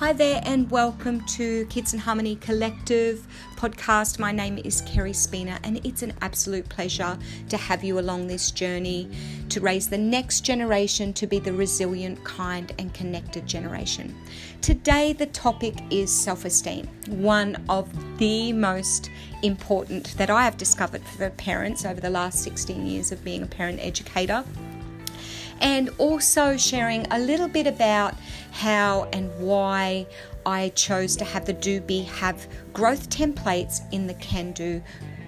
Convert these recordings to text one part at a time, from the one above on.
Hi there, and welcome to Kids in Harmony Collective podcast. My name is Kerry Spina, and it's an absolute pleasure to have you along this journey to raise the next generation to be the resilient, kind, and connected generation. Today, the topic is self esteem, one of the most important that I have discovered for parents over the last 16 years of being a parent educator and also sharing a little bit about how and why I chose to have the do be have growth templates in the can do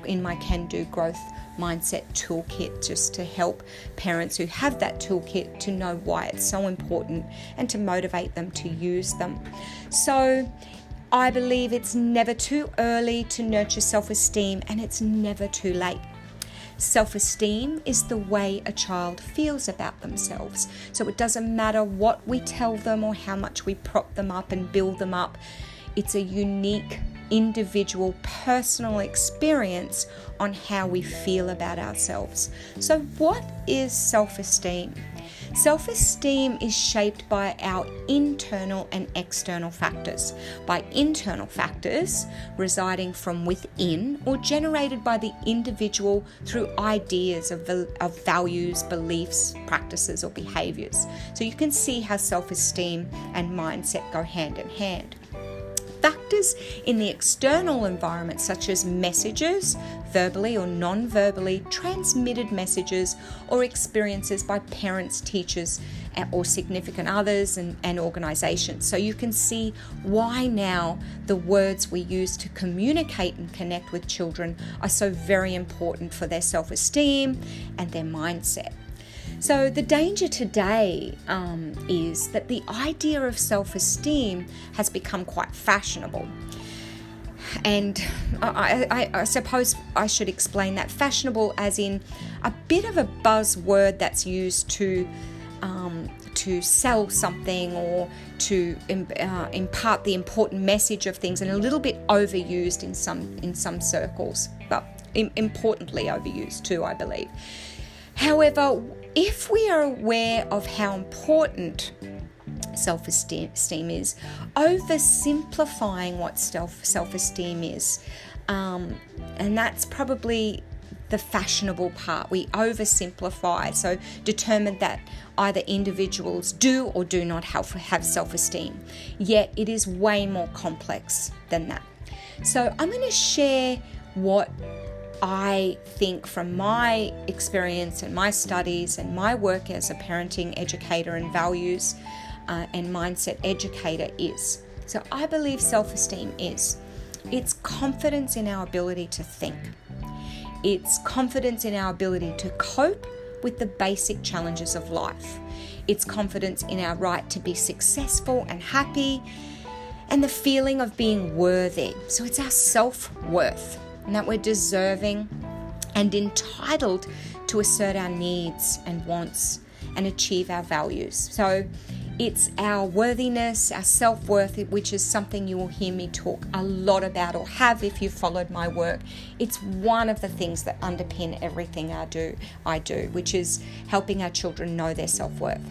in my can do growth mindset toolkit just to help parents who have that toolkit to know why it's so important and to motivate them to use them. So I believe it's never too early to nurture self esteem and it's never too late. Self esteem is the way a child feels about themselves. So it doesn't matter what we tell them or how much we prop them up and build them up, it's a unique, individual, personal experience on how we feel about ourselves. So, what is self esteem? Self esteem is shaped by our internal and external factors. By internal factors residing from within or generated by the individual through ideas of, of values, beliefs, practices, or behaviors. So you can see how self esteem and mindset go hand in hand factors in the external environment, such as messages, verbally or non verbally transmitted messages or experiences by parents, teachers, or significant others and, and organizations. So you can see why now the words we use to communicate and connect with children are so very important for their self esteem and their mindset. So, the danger today um, is that the idea of self esteem has become quite fashionable. And I, I, I, suppose I should explain that fashionable as in a bit of a buzzword that's used to um, to sell something or to uh, impart the important message of things, and a little bit overused in some in some circles, but importantly overused too, I believe. However, if we are aware of how important self esteem is, oversimplifying what self esteem is, um, and that's probably the fashionable part. We oversimplify, so determine that either individuals do or do not have, have self esteem. Yet it is way more complex than that. So I'm going to share what I think from my experience and my studies and my work as a parenting educator and values uh, and mindset educator is. So I believe self esteem is it's confidence in our ability to think, it's confidence in our ability to cope with the basic challenges of life, it's confidence in our right to be successful and happy, and the feeling of being worthy. So it's our self worth and that we're deserving and entitled to assert our needs and wants and achieve our values. So it's our worthiness, our self worth, which is something you will hear me talk a lot about or have if you followed my work. It's one of the things that underpin everything I do, I do, which is helping our children know their self worth.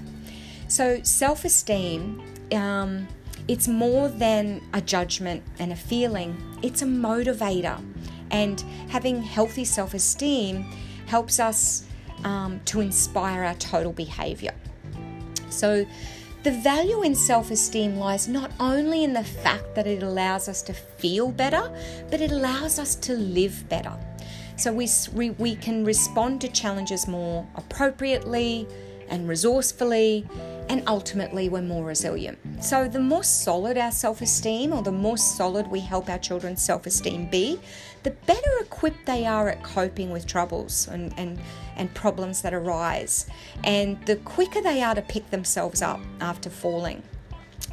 So self esteem. Um, it's more than a judgment and a feeling, it's a motivator. And having healthy self esteem helps us um, to inspire our total behavior. So, the value in self esteem lies not only in the fact that it allows us to feel better, but it allows us to live better. So, we, we can respond to challenges more appropriately and resourcefully and ultimately we're more resilient. So, the more solid our self esteem or the more solid we help our children's self esteem be, the better equipped they are at coping with troubles and, and, and problems that arise, and the quicker they are to pick themselves up after falling.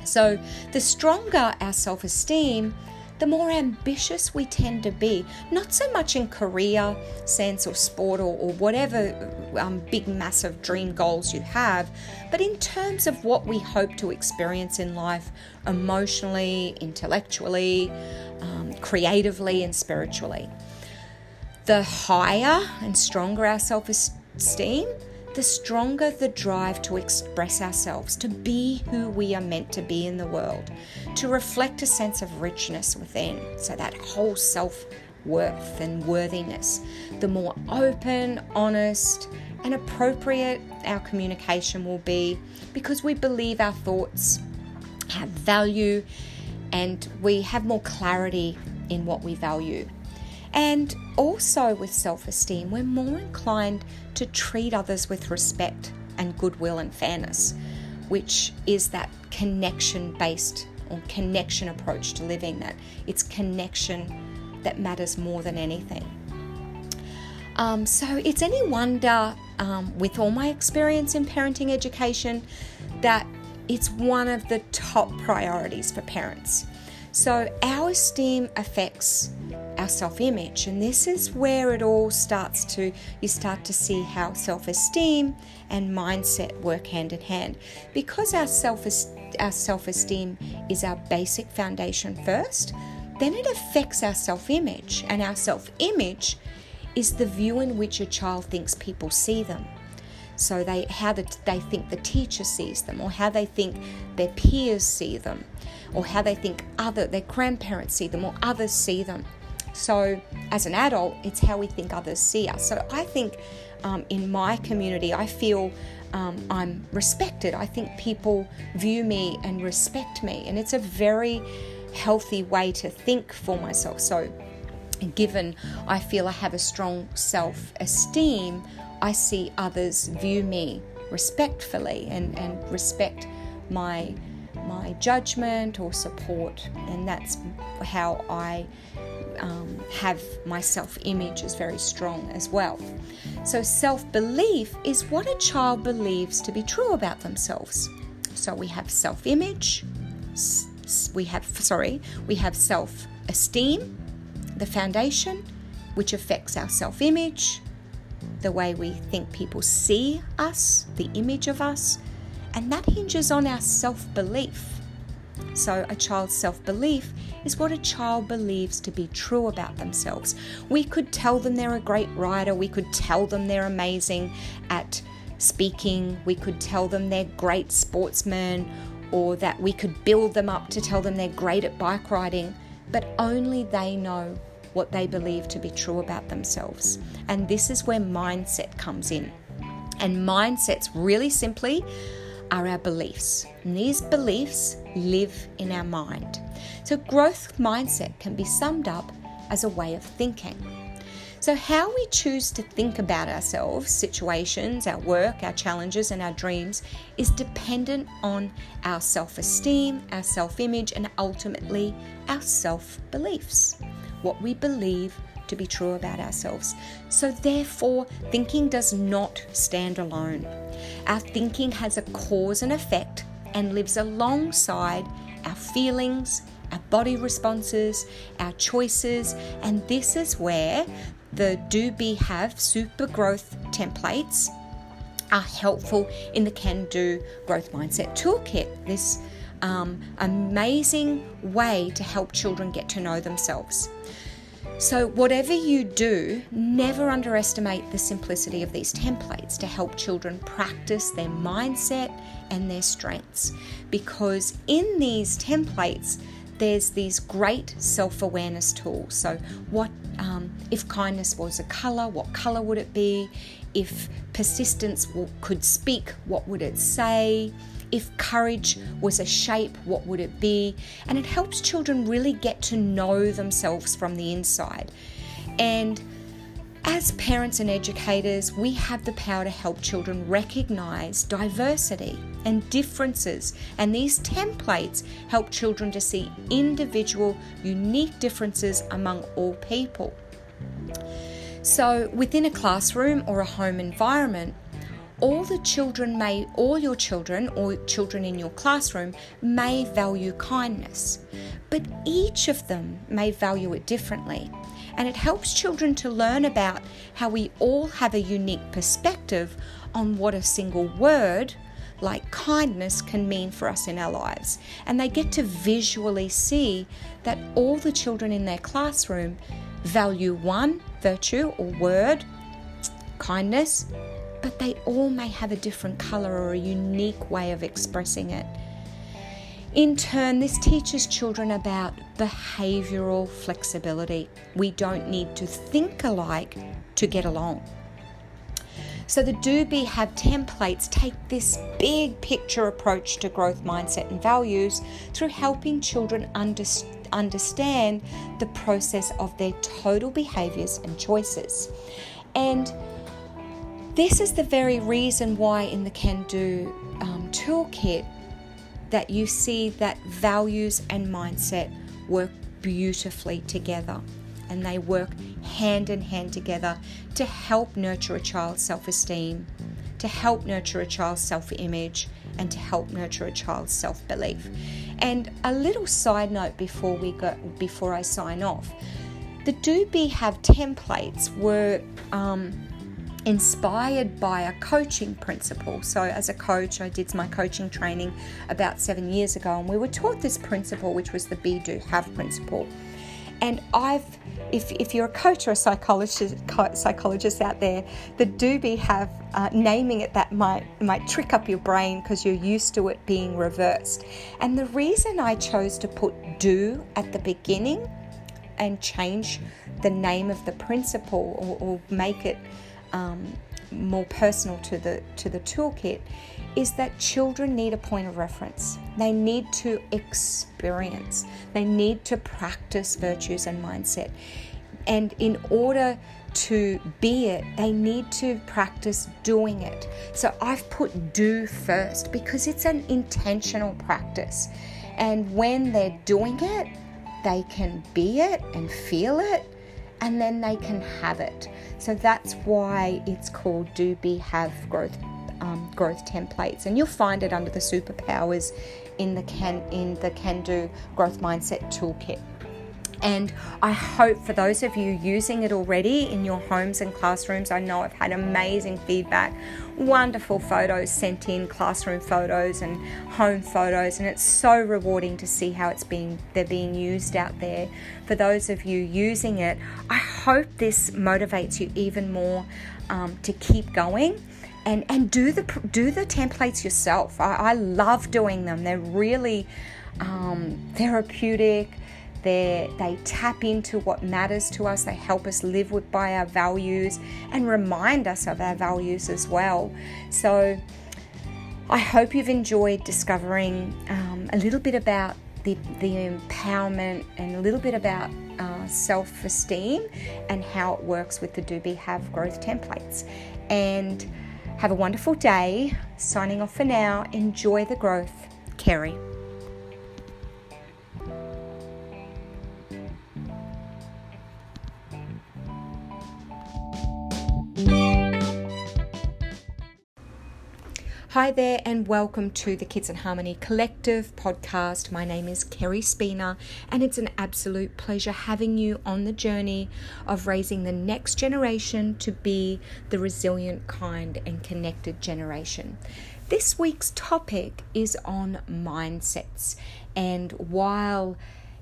So, the stronger our self esteem, the more ambitious we tend to be. Not so much in career sense or sport or, or whatever um, big, massive dream goals you have, but in terms of what we hope to experience in life emotionally, intellectually, um, creatively, and spiritually. The higher and stronger our self esteem, the stronger the drive to express ourselves, to be who we are meant to be in the world, to reflect a sense of richness within. So that whole self worth and worthiness. The more open, honest, and appropriate our communication will be because we believe our thoughts have value and we have more clarity in what we value. And also with self esteem, we're more inclined to treat others with respect and goodwill and fairness, which is that connection based or connection approach to living, that it's connection that matters more than anything. Um, so it's any wonder, um, with all my experience in parenting education, that it's one of the top priorities for parents. So our esteem affects our self image, and this is where it all starts to you start to see how self esteem and mindset work hand in hand. Because our self our self esteem is our basic foundation first, then it affects our self image, and our self image is the view in which a child thinks people see them. So they how the, they think the teacher sees them, or how they think their peers see them, or how they think other their grandparents see them, or others see them. So as an adult, it's how we think others see us. So I think um, in my community, I feel um, I'm respected. I think people view me and respect me, and it's a very healthy way to think for myself. So given I feel I have a strong self esteem, I see others view me respectfully and, and respect my my judgment or support, and that's how I um, have my self image is very strong as well. So, self belief is what a child believes to be true about themselves. So, we have self image, we have, sorry, we have self esteem, the foundation, which affects our self image, the way we think people see us, the image of us, and that hinges on our self belief. So, a child's self belief is what a child believes to be true about themselves. We could tell them they're a great writer, we could tell them they're amazing at speaking, we could tell them they're great sportsmen, or that we could build them up to tell them they're great at bike riding, but only they know what they believe to be true about themselves. And this is where mindset comes in. And mindsets, really simply, are our beliefs. And these beliefs live in our mind. So, growth mindset can be summed up as a way of thinking. So, how we choose to think about ourselves, situations, our work, our challenges, and our dreams is dependent on our self esteem, our self image, and ultimately our self beliefs what we believe to be true about ourselves. So, therefore, thinking does not stand alone. Our thinking has a cause and effect and lives alongside our feelings, our body responses, our choices, and this is where the do be have super growth templates are helpful in the can do growth mindset toolkit. This um, amazing way to help children get to know themselves. So, whatever you do, never underestimate the simplicity of these templates to help children practice their mindset and their strengths. Because in these templates, there's these great self awareness tools. So, what um, if kindness was a color? What color would it be? If persistence could speak, what would it say? If courage was a shape, what would it be? And it helps children really get to know themselves from the inside. And as parents and educators, we have the power to help children recognize diversity and differences, and these templates help children to see individual, unique differences among all people. So, within a classroom or a home environment, all the children may, all your children or children in your classroom may value kindness, but each of them may value it differently. And it helps children to learn about how we all have a unique perspective on what a single word like kindness can mean for us in our lives. And they get to visually see that all the children in their classroom value one virtue or word, kindness, but they all may have a different color or a unique way of expressing it. In turn, this teaches children about behavioral flexibility. We don't need to think alike to get along. So, the Do Be Have templates take this big picture approach to growth mindset and values through helping children understand understand the process of their total behaviors and choices. And this is the very reason why in the Can Do um, toolkit that you see that values and mindset work beautifully together and they work hand in hand together to help nurture a child's self esteem, to help nurture a child's self image, and to help nurture a child's self belief. And a little side note before we go, before I sign off, the Do Be Have templates were. Um, inspired by a coaching principle. So, as a coach, I did my coaching training about seven years ago, and we were taught this principle, which was the Be Do Have principle. And I've, if, if you're a coach or a psychologist, psychologist out there, the do be have uh, naming it that might might trick up your brain because you're used to it being reversed. And the reason I chose to put do at the beginning and change the name of the principle or, or make it um, more personal to the to the toolkit is that children need a point of reference. They need to experience. They need to practice virtues and mindset. And in order to be it, they need to practice doing it. So I've put do first because it's an intentional practice. And when they're doing it, they can be it and feel it and then they can have it. So that's why it's called Do Be Have Growth um, growth templates, and you'll find it under the superpowers in the can in the Can Do Growth Mindset Toolkit. And I hope for those of you using it already in your homes and classrooms, I know I've had amazing feedback, wonderful photos sent in, classroom photos and home photos, and it's so rewarding to see how it's being they're being used out there. For those of you using it, I hope this motivates you even more um, to keep going and and do the do the templates yourself. I, I love doing them. They're really um, therapeutic they they tap into what matters to us. They help us live with by our values and remind us of our values as well. So I hope you've enjoyed discovering um, a little bit about the, the empowerment and a little bit about uh, self esteem and how it works with the Do Be Have growth templates. And have a wonderful day. Signing off for now. Enjoy the growth. Kerry. Hi there, and welcome to the Kids in Harmony Collective podcast. My name is Kerry Spina, and it's an absolute pleasure having you on the journey of raising the next generation to be the resilient, kind, and connected generation. This week's topic is on mindsets, and while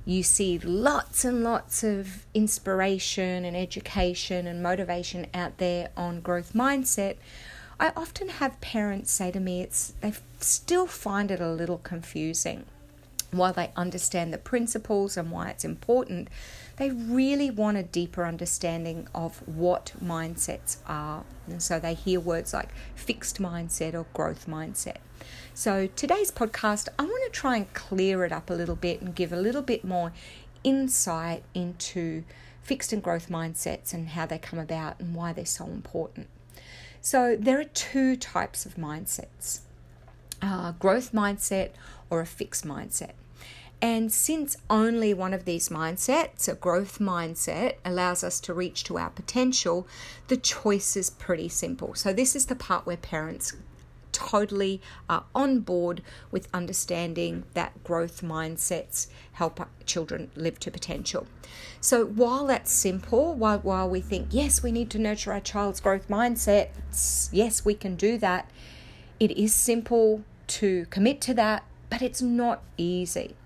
you see lots and lots of inspiration and education and motivation out there on growth mindset, I often have parents say to me it's they still find it a little confusing. While they understand the principles and why it's important, they really want a deeper understanding of what mindsets are. And so they hear words like fixed mindset or growth mindset. So today's podcast, I want to try and clear it up a little bit and give a little bit more insight into fixed and growth mindsets and how they come about and why they're so important. So there are two types of mindsets uh, growth mindset or a fixed mindset. And since only one of these mindsets, a growth mindset, allows us to reach to our potential, the choice is pretty simple. So, this is the part where parents totally are on board with understanding that growth mindsets help children live to potential. So while that's simple, while, while we think, yes, we need to nurture our child's growth mindset, yes, we can do that, it is simple to commit to that, but it's not easy.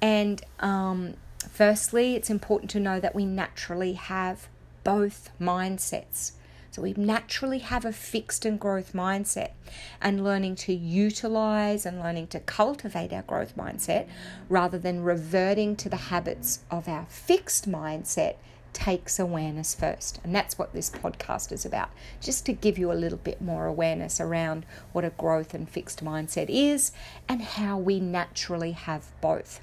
And um, firstly, it's important to know that we naturally have both mindsets. So we naturally have a fixed and growth mindset, and learning to utilize and learning to cultivate our growth mindset rather than reverting to the habits of our fixed mindset takes awareness first. And that's what this podcast is about, just to give you a little bit more awareness around what a growth and fixed mindset is and how we naturally have both.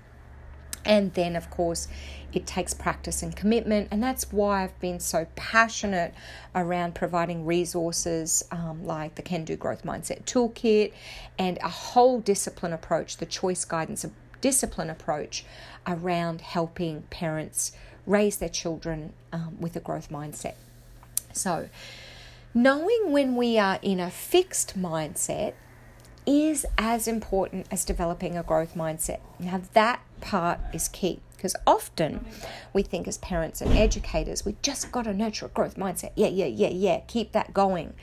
And then, of course, it takes practice and commitment, and that's why I've been so passionate around providing resources um, like the Can Do Growth Mindset Toolkit and a whole discipline approach, the choice guidance discipline approach around helping parents raise their children um, with a growth mindset. So, knowing when we are in a fixed mindset is as important as developing a growth mindset. Now, that part is key because often we think as parents and educators, we just got to nurture a growth mindset. Yeah, yeah, yeah, yeah, keep that going.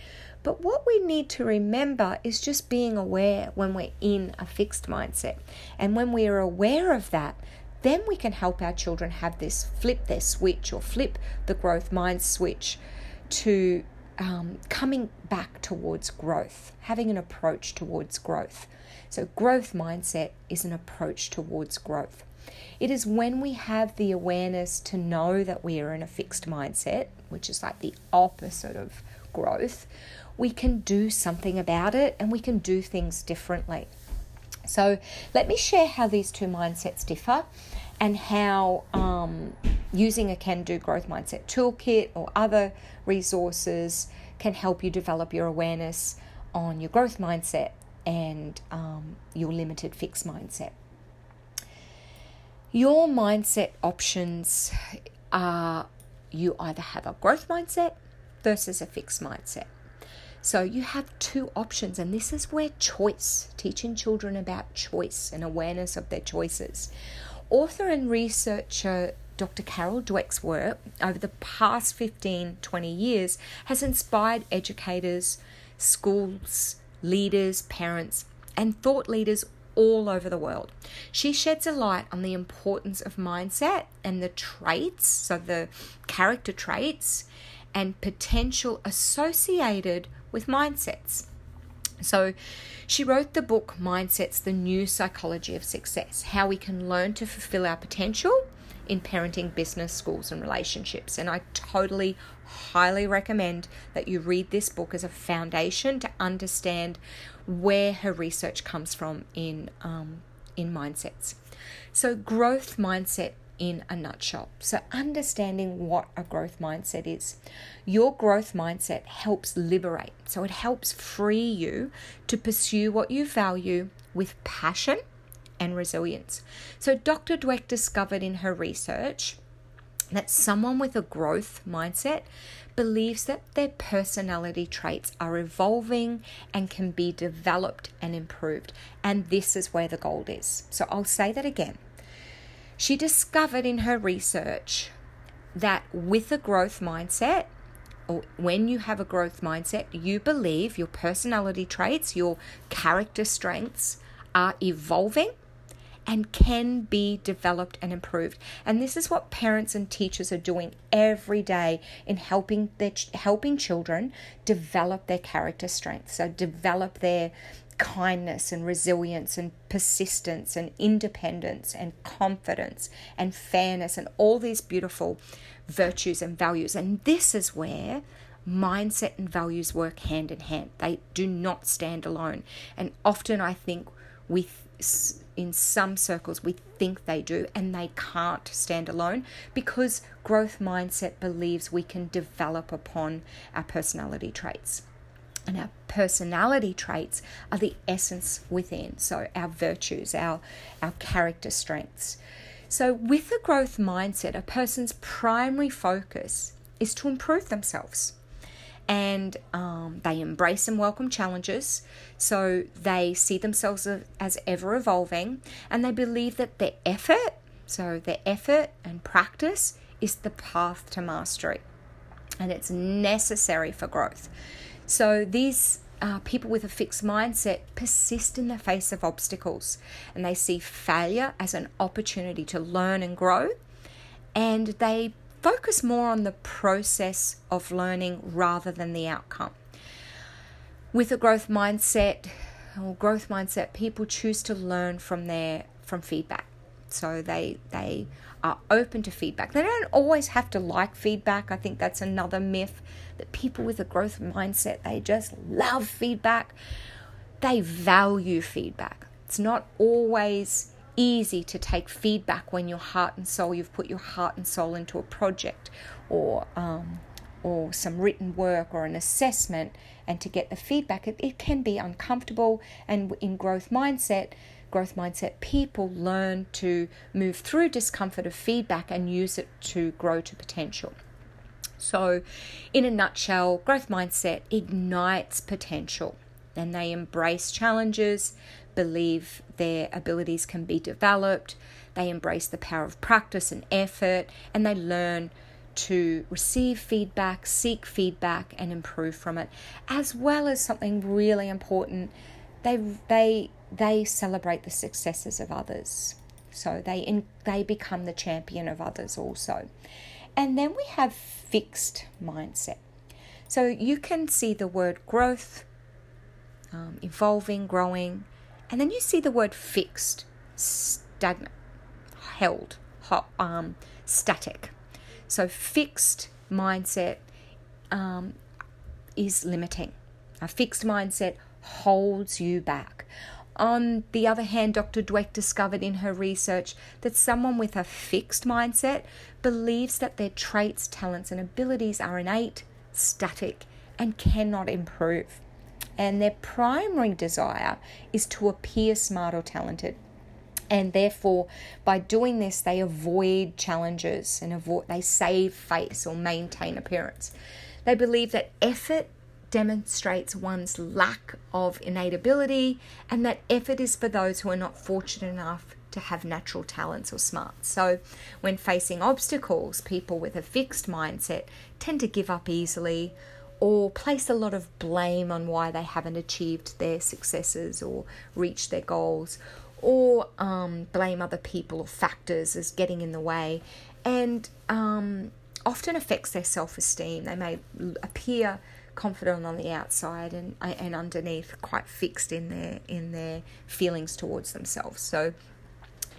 But what we need to remember is just being aware when we're in a fixed mindset. And when we are aware of that, then we can help our children have this flip their switch or flip the growth mind switch to um, coming back towards growth, having an approach towards growth. So, growth mindset is an approach towards growth. It is when we have the awareness to know that we are in a fixed mindset, which is like the opposite of growth, we can do something about it and we can do things differently. So, let me share how these two mindsets differ and how um, using a Can Do Growth Mindset Toolkit or other resources can help you develop your awareness on your growth mindset and um, your limited fixed mindset. Your mindset options are you either have a growth mindset versus a fixed mindset. So you have two options, and this is where choice, teaching children about choice and awareness of their choices. Author and researcher Dr. Carol Dweck's work over the past 15 20 years has inspired educators, schools, leaders, parents, and thought leaders all over the world. She sheds a light on the importance of mindset and the traits, so the character traits and potential associated with mindsets. So she wrote the book Mindsets The New Psychology of Success How We Can Learn to Fulfill Our Potential in Parenting, Business, Schools, and Relationships. And I totally, highly recommend that you read this book as a foundation to understand where her research comes from in, um, in mindsets. So, growth mindset in a nutshell. So, understanding what a growth mindset is. Your growth mindset helps liberate, so it helps free you to pursue what you value with passion and resilience. So, Dr. Dweck discovered in her research that someone with a growth mindset believes that their personality traits are evolving and can be developed and improved. And this is where the gold is. So, I'll say that again. She discovered in her research that with a growth mindset, or when you have a growth mindset, you believe your personality traits, your character strengths are evolving and can be developed and improved. And this is what parents and teachers are doing every day in helping their helping children develop their character strengths. So develop their kindness and resilience and persistence and independence and confidence and fairness and all these beautiful virtues and values. And this is where mindset and values work hand in hand. They do not stand alone. And often I think we in some circles we think they do and they can't stand alone because growth mindset believes we can develop upon our personality traits. And our personality traits are the essence within so our virtues our our character strengths. So with a growth mindset a person's primary focus is to improve themselves and um, they embrace and welcome challenges so they see themselves as ever evolving and they believe that their effort so their effort and practice is the path to mastery and it's necessary for growth so these uh, people with a fixed mindset persist in the face of obstacles and they see failure as an opportunity to learn and grow. And they focus more on the process of learning rather than the outcome. With a growth mindset or growth mindset, people choose to learn from their from feedback. So they they are open to feedback. They don't always have to like feedback. I think that's another myth that people with a growth mindset, they just love feedback. They value feedback. It's not always easy to take feedback when your heart and soul, you've put your heart and soul into a project or um, or some written work or an assessment and to get the feedback it, it can be uncomfortable and in growth mindset growth mindset people learn to move through discomfort of feedback and use it to grow to potential. So, in a nutshell, growth mindset ignites potential and they embrace challenges, believe their abilities can be developed, they embrace the power of practice and effort, and they learn to receive feedback, seek feedback, and improve from it, as well as something really important. They they they celebrate the successes of others. So they in, they become the champion of others also. And then we have fixed mindset. So you can see the word growth, um, evolving, growing, and then you see the word fixed, stagnant, held, hot, um, static. So fixed mindset um, is limiting. A fixed mindset holds you back. On the other hand, Dr. Dweck discovered in her research that someone with a fixed mindset believes that their traits, talents, and abilities are innate, static, and cannot improve. And their primary desire is to appear smart or talented. And therefore, by doing this, they avoid challenges and avoid they save face or maintain appearance. They believe that effort demonstrates one's lack of innate ability and that effort is for those who are not fortunate enough to have natural talents or smarts. So, when facing obstacles, people with a fixed mindset tend to give up easily or place a lot of blame on why they haven't achieved their successes or reached their goals, or um, blame other people or factors as getting in the way, and um, often affects their self esteem. They may appear confident on the outside and and underneath quite fixed in their in their feelings towards themselves so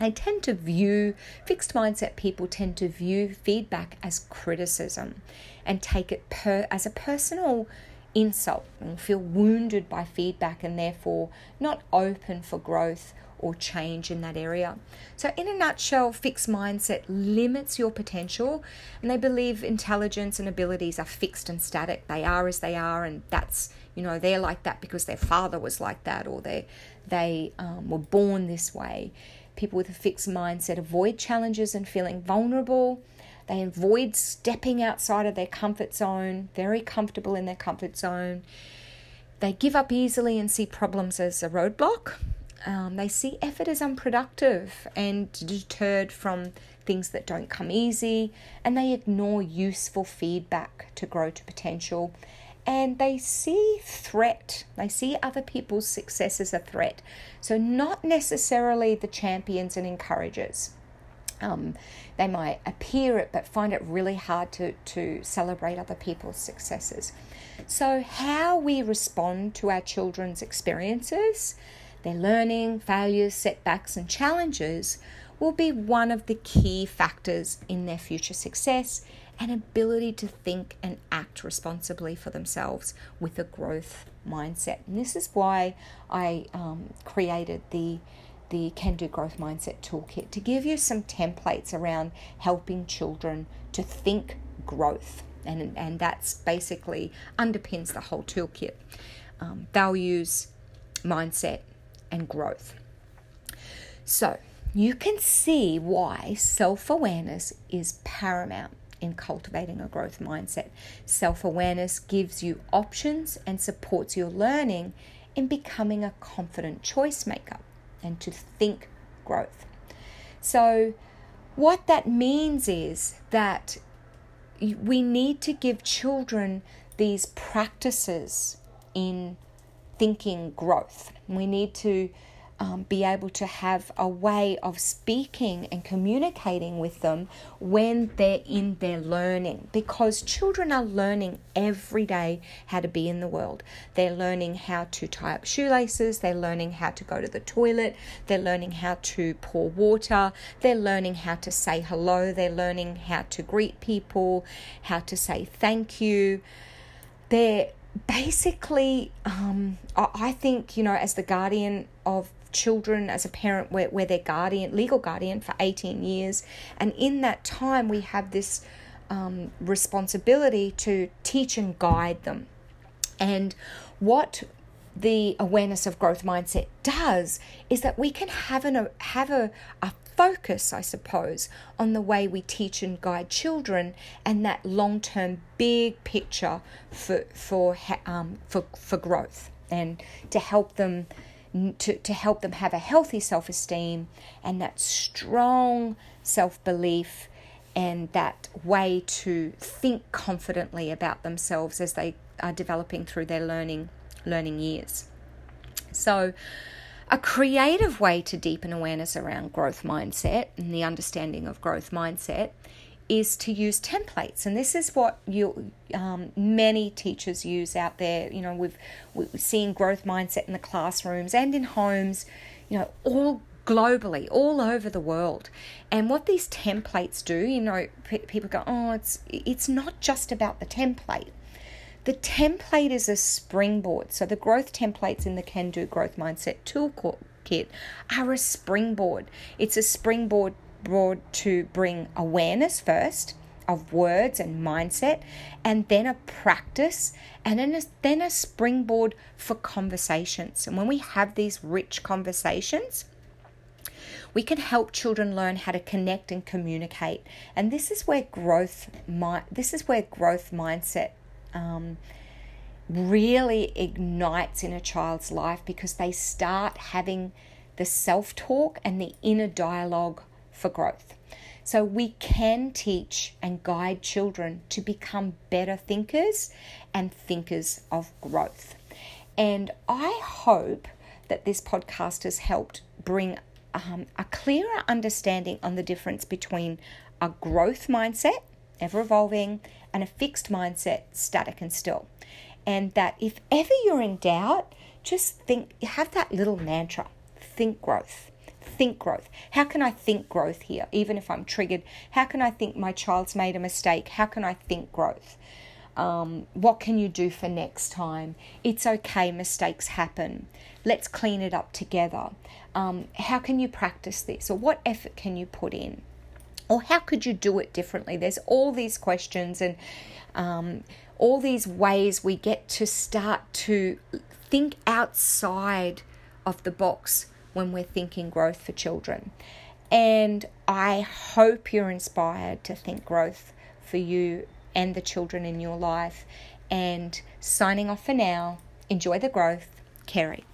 they tend to view fixed mindset people tend to view feedback as criticism and take it per as a personal insult and feel wounded by feedback and therefore not open for growth or change in that area. So, in a nutshell, fixed mindset limits your potential, and they believe intelligence and abilities are fixed and static. They are as they are, and that's you know they're like that because their father was like that, or they they um, were born this way. People with a fixed mindset avoid challenges and feeling vulnerable. They avoid stepping outside of their comfort zone, very comfortable in their comfort zone. They give up easily and see problems as a roadblock. Um, they see effort as unproductive and deterred from things that don't come easy, and they ignore useful feedback to grow to potential. And they see threat, they see other people's success as a threat. So, not necessarily the champions and encouragers. Um, they might appear it, but find it really hard to, to celebrate other people's successes. So, how we respond to our children's experiences their learning, failures, setbacks, and challenges will be one of the key factors in their future success and ability to think and act responsibly for themselves with a growth mindset. And this is why I um, created the the Can Do Growth Mindset Toolkit to give you some templates around helping children to think growth. And, and that's basically underpins the whole toolkit. Um, values, mindset, and growth. So, you can see why self awareness is paramount in cultivating a growth mindset. Self awareness gives you options and supports your learning in becoming a confident choice maker and to think growth. So, what that means is that we need to give children these practices in thinking growth. We need to um, be able to have a way of speaking and communicating with them when they're in their learning because children are learning every day how to be in the world. They're learning how to tie up shoelaces, they're learning how to go to the toilet, they're learning how to pour water, they're learning how to say hello, they're learning how to greet people, how to say thank you. They're basically, um, I think, you know, as the guardian of children as a parent we're, we're their guardian legal guardian for 18 years. And in that time we have this um, responsibility to teach and guide them. And what the awareness of growth mindset does is that we can have an have a, a focus i suppose on the way we teach and guide children and that long-term big picture for for um, for for growth and to help them to, to help them have a healthy self esteem and that strong self belief and that way to think confidently about themselves as they are developing through their learning learning years. So a creative way to deepen awareness around growth mindset and the understanding of growth mindset is to use templates, and this is what you um, many teachers use out there. You know, we've we've seen growth mindset in the classrooms and in homes. You know, all globally, all over the world. And what these templates do, you know, p- people go, oh, it's it's not just about the template. The template is a springboard. So the growth templates in the Can Do Growth Mindset Toolkit are a springboard. It's a springboard brought to bring awareness first of words and mindset, and then a practice, and then a, then a springboard for conversations. And when we have these rich conversations, we can help children learn how to connect and communicate. And this is where growth, this is where growth mindset. Um, really ignites in a child's life because they start having the self talk and the inner dialogue for growth. So we can teach and guide children to become better thinkers and thinkers of growth. And I hope that this podcast has helped bring um, a clearer understanding on the difference between a growth mindset, ever evolving, and a fixed mindset, static and still. And that if ever you're in doubt, just think, have that little mantra think growth think growth. How can I think growth here, even if I'm triggered? How can I think my child's made a mistake? How can I think growth? Um, what can you do for next time? It's okay, mistakes happen. Let's clean it up together. Um, how can you practice this? Or what effort can you put in? Or how could you do it differently? There's all these questions and um, all these ways we get to start to think outside of the box when we're thinking growth for children. And I hope you're inspired to think growth for you and the children in your life. And signing off for now, enjoy the growth, Kerry.